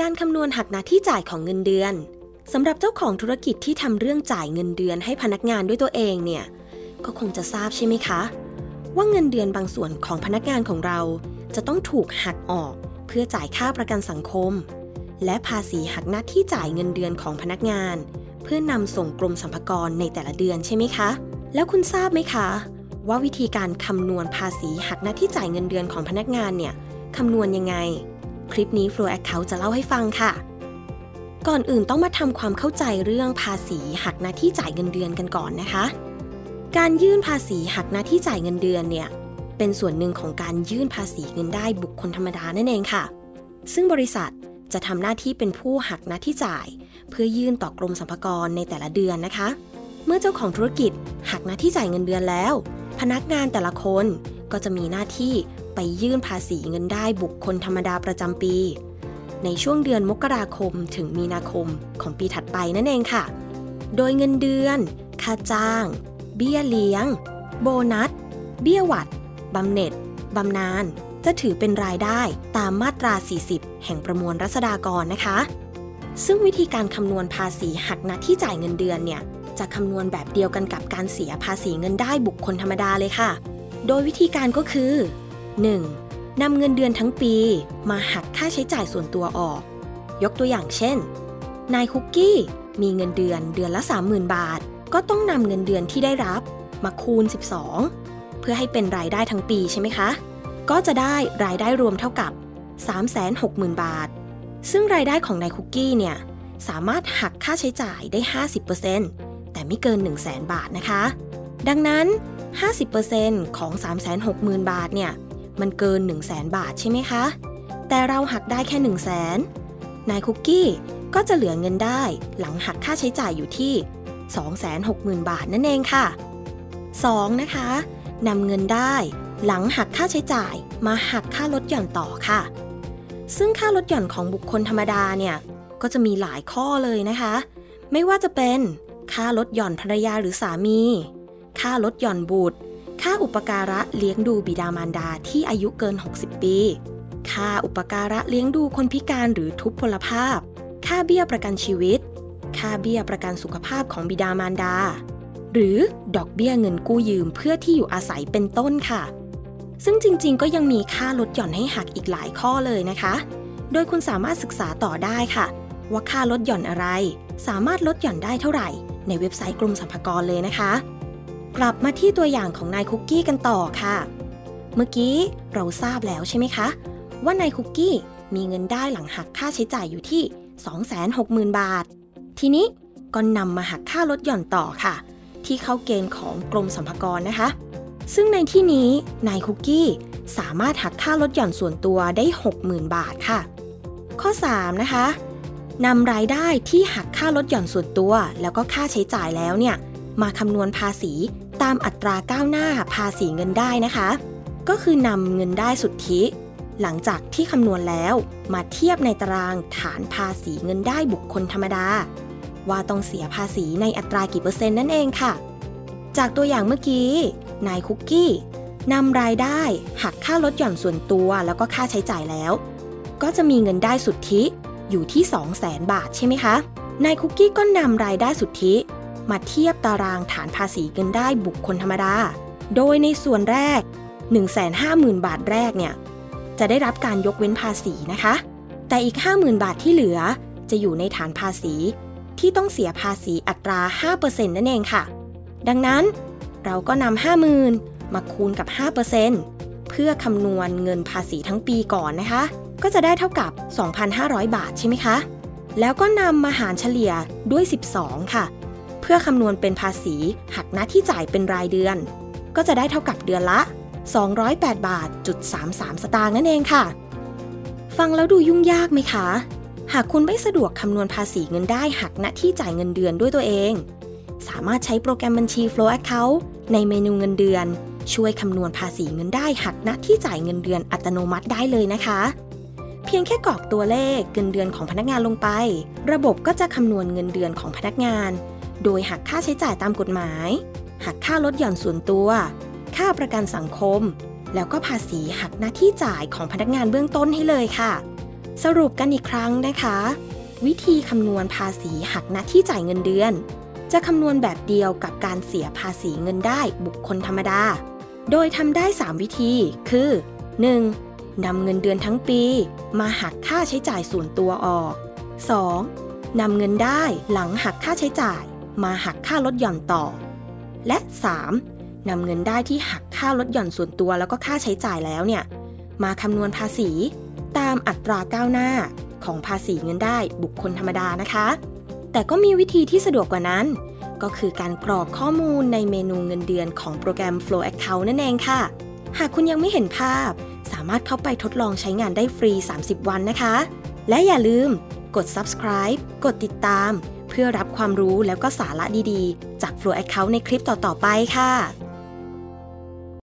การคำนวณหักหน้าที่จ่ายของเงินเดือนสำหรับเจ้าของธุรกิจที่ทำเรื่องจ่ายเงินเดือนให้พนักงานด้วยตัวเองเนี่ยก็คงจะทราบใช่ไหมคะ ว่าเงินเดือนบางส่วนของพนักงานของเรา จะต้องถูกหักออกเพื่อจ่ายค่าประกันสังคม และภาษีหักหน้าที่จ่ายเงินเดือนของพนักงาน เพื่อนำส่งกรมสรรพากรในแต่ละเดือนใช่ไหมคะ แล้วคุณทราบไหมคะ ว่าวิธีการคำนวณภาษีหักหน้าที่จ่ายเงินเดือนของพนักงานเนี่ยคำนวณยังไง คลิปนี้ Flow Account จะเล่าให้ฟังค่ะ ก่อนอื่นต้องมาทำความเข้าใจเรื่องภาษีหักหน้าที่จ่ายเงินเดือนกันก่อนนะคะ การยื่นภาษีหักหน้าที่จ่ายเงินเดือนเนี่ยเป็นส่วนหนึ่งของการยื่นภาษีเงินได้บุคคลธรรมดานั่นเองค่ะ ซึ่งบริษัทจะทำหน้าที่เป็นผู้หักหน้าที่จ่าย เพื่อยื่นต่อกรมสรรพากรในแต่ละเดือนนะคะ เมื่อเจ้าของธุรกิจหักหน้าที่จ่ายเงินเดือนแล้ว พนักงานแต่ละคน ก็จะมีหน้าที่ไปยื่นภาษีเงินได้บุคคลธรรมดาประจำปี ในช่วงเดือนมกราคมถึงมีนาคมของปีถัดไปนั่นเองค่ะ โดยเงินเดือน ค่าจ้าง เบี้ยเลี้ยง โบนัส เบี้ยหวัดบำเหน็จบำนาญจะถือเป็นรายได้ตามมาตรา 40 แห่งประมวลรัษฎากรนะคะ ซึ่งวิธีการคำนวณภาษีหักหน้าที่จ่ายเงินเดือนเนี่ย จะคำนวณแบบเดียวกันกับการเสียภาษีเงินได้บุคคลธรรมดาเลยค่ะ โดยวิธีการก็คือ 1. นำเงินเดือนทั้งปีมาหักค่าใช้จ่ายส่วนตัวออก ยกตัวอย่างเช่น นายคุกกี้มีเงินเดือนเดือนละ 30,000 บาท ก็ต้องนำเงินเดือนที่ได้รับ มาคูณ 12 เพื่อให้เป็นรายได้ทั้งปีใช่ไหมคะ ก็จะได้รายได้รวมเท่ากับ 360,000 บาท ซึ่งรายได้ของนายคุกกี้เนี่ย สามารถหักค่าใช้จ่ายได้ 50%แต่ไม่เกิน 100,000บาทนะคะ ดังนั้น 50%ของ 360,000 บาทเนี่ย มันเกิน 100,000 บาทใช่ไหมคะ แต่เราหักได้แค่100,000นายคุกกี้ก็จะเหลือเงินได้หลังหักค่าใช้จ่ายอยู่ที่ 260,000 บาทนั่นเองค่ะ 2. นะคะนำเงินได้หลังหักค่าใช้จ่ายมาหักค่าลดหย่อนต่อค่ะ ซึ่งค่าลดหย่อนของบุคคลธรรมดาเนี่ยก็จะมีหลายข้อเลยนะคะ ไม่ว่าจะเป็นค่าลดหย่อนภรรยาหรือสามี ค่าลดหย่อนบุตร ค่าอุปการะเลี้ยงดูบิดามารดาที่อายุเกิน 60 ปี ค่าอุปการะเลี้ยงดูคนพิการหรือทุพพลภาพ ค่าเบี้ยประกันชีวิต ค่าเบี้ยประกันสุขภาพของบิดามารดา หรือดอกเบี้ยเงินกู้ยืมเพื่อที่อยู่อาศัยเป็นต้นค่ะ ซึ่งจริงๆ ก็ยังมีค่าลดหย่อนให้หักอีกหลายข้อเลยนะคะ โดยคุณสามารถศึกษาต่อได้ค่ะ ว่าค่าลดหย่อนอะไร สามารถลดหย่อนได้เท่าไหร่ ในเว็บไซต์กรมสรรพากรเลยนะคะ กลับมาที่ตัวอย่างของนายคุกกี้กันต่อค่ะ เมื่อกี้เราทราบแล้วใช่ไหมคะ ว่านายคุกกี้มีเงินได้หลังหักค่าใช้จ่ายอยู่ที่ 260,000 บาท ทีนี้ก็นำมาหักค่าลดหย่อนต่อค่ะ ที่เข้าเกณฑ์ของกรมสรรพากรนะคะ ซึ่งในที่นี้นายคุกกี้สามารถหักค่าลดหย่อนส่วนตัวได้ 60,000 บาทค่ะ ข้อ 3 นะคะนำรายได้ที่หักค่าลดหย่อนส่วนตัว แล้วก็ค่าใช้จ่ายแล้วเนี่ย มาคำนวณภาษี ตามอัตราก้าวหน้าภาษีเงินได้นะคะ ก็คือนำเงินได้สุทธิ หลังจากที่คำนวณแล้วมาเทียบในตารางฐานภาษีเงินได้บุคคลธรรมดา ว่าต้องเสียภาษีในอัตรากี่เปอร์เซ็นต์นั่นเองค่ะ จากตัวอย่างเมื่อกี้ นายคุกกี้นำรายได้หักค่าลดหย่อนส่วนตัวแล้วก็ค่าใช้จ่ายแล้ว ก็จะมีเงินได้สุทธิอยู่ที่ 200,000 บาทใช่ไหมคะ นายคุกกี้ก็นำรายได้สุทธิ มาเทียบตารางฐานภาษีเงินได้บุคคลธรรมดา โดยในส่วนแรก 150,000 บาทแรกเนี่ยจะได้รับการยกเว้นภาษีนะคะ แต่อีก 50,000 บาทที่เหลือ จะอยู่ในฐานภาษี ที่ต้องเสียภาษีอัตรา 5%นั่นเองค่ะ ดังนั้นเราก็นำ50,000 มาคูณกับ 5%เพื่อคำนวณเงินภาษีทั้งปีก่อนนะคะ ก็จะได้เท่ากับ 2,500 บาทใช่ไหมคะ แล้วก็นำมาหารเฉลี่ยด้วย 12 ค่ะ เพื่อคำนวณเป็นภาษีหักหน้าที่จ่ายเป็นรายเดือน ก็จะได้เท่ากับเดือนละ 208 บาทจุด33 สตางค์นั่นเองค่ะ ฟังแล้วดูยุ่งยากไหมคะ หากคุณไม่สะดวกคำนวณภาษีเงินได้หักหน้าที่จ่ายเงินเดือนด้วยตัวเอง สามารถใช้โปรแกรมบัญชี Flow Account ในเมนูเงินเดือน ช่วยคำนวณภาษีเงินได้หักหน้าที่จ่ายเงินเดือนอัตโนมัติได้เลยนะคะ พียงแค่กรอกตัวเลขเงินเดือนของพนักงานลงไป ระบบก็จะคำนวณเงินเดือนของพนักงาน โดยหักค่าใช้จ่ายตามกฎหมาย หักค่าลดหย่อนส่วนตัว ค่าประกันสังคม แล้วก็ภาษีหักหน้าที่จ่ายของพนักงานเบื้องต้นให้เลยค่ะ สรุปกันอีกครั้งนะคะ วิธีคำนวณภาษีหักหน้าที่จ่ายเงินเดือน จะคำนวณแบบเดียวกับการเสียภาษีเงินได้บุคคลธรรมดา โดยทำได้ 3 วิธี คือ 1. นำเงินเดือนทั้งปี มาหักค่าใช้จ่ายส่วนตัวออก 2. นำเงินได้หลังหักค่าใช้จ่าย มาหักค่าลดหย่อนต่อ และ 3. นำเงินได้ที่หักค่าลดหย่อนส่วนตัวแล้วก็ค่าใช้จ่ายแล้วเนี่ย มาคำนวณภาษี ตามอัตราก้าวหน้าของภาษีเงินได้บุคคลธรรมดานะคะ แต่ก็มีวิธีที่สะดวกกว่านั้น ก็คือการกรอกข้อมูลในเมนูเงินเดือนของโปรแกรม Flow Account นั่นเองค่ะ หากคุณยังไม่เห็นภาพ สามารถเข้าไปทดลองใช้งานได้ฟรี 30 วันนะคะ และอย่าลืมกด subscribe กดติดตาม เพื่อรับความรู้แล้วก็สาระดีๆ จาก Flow Account ในคลิปต่อๆไปค่ะ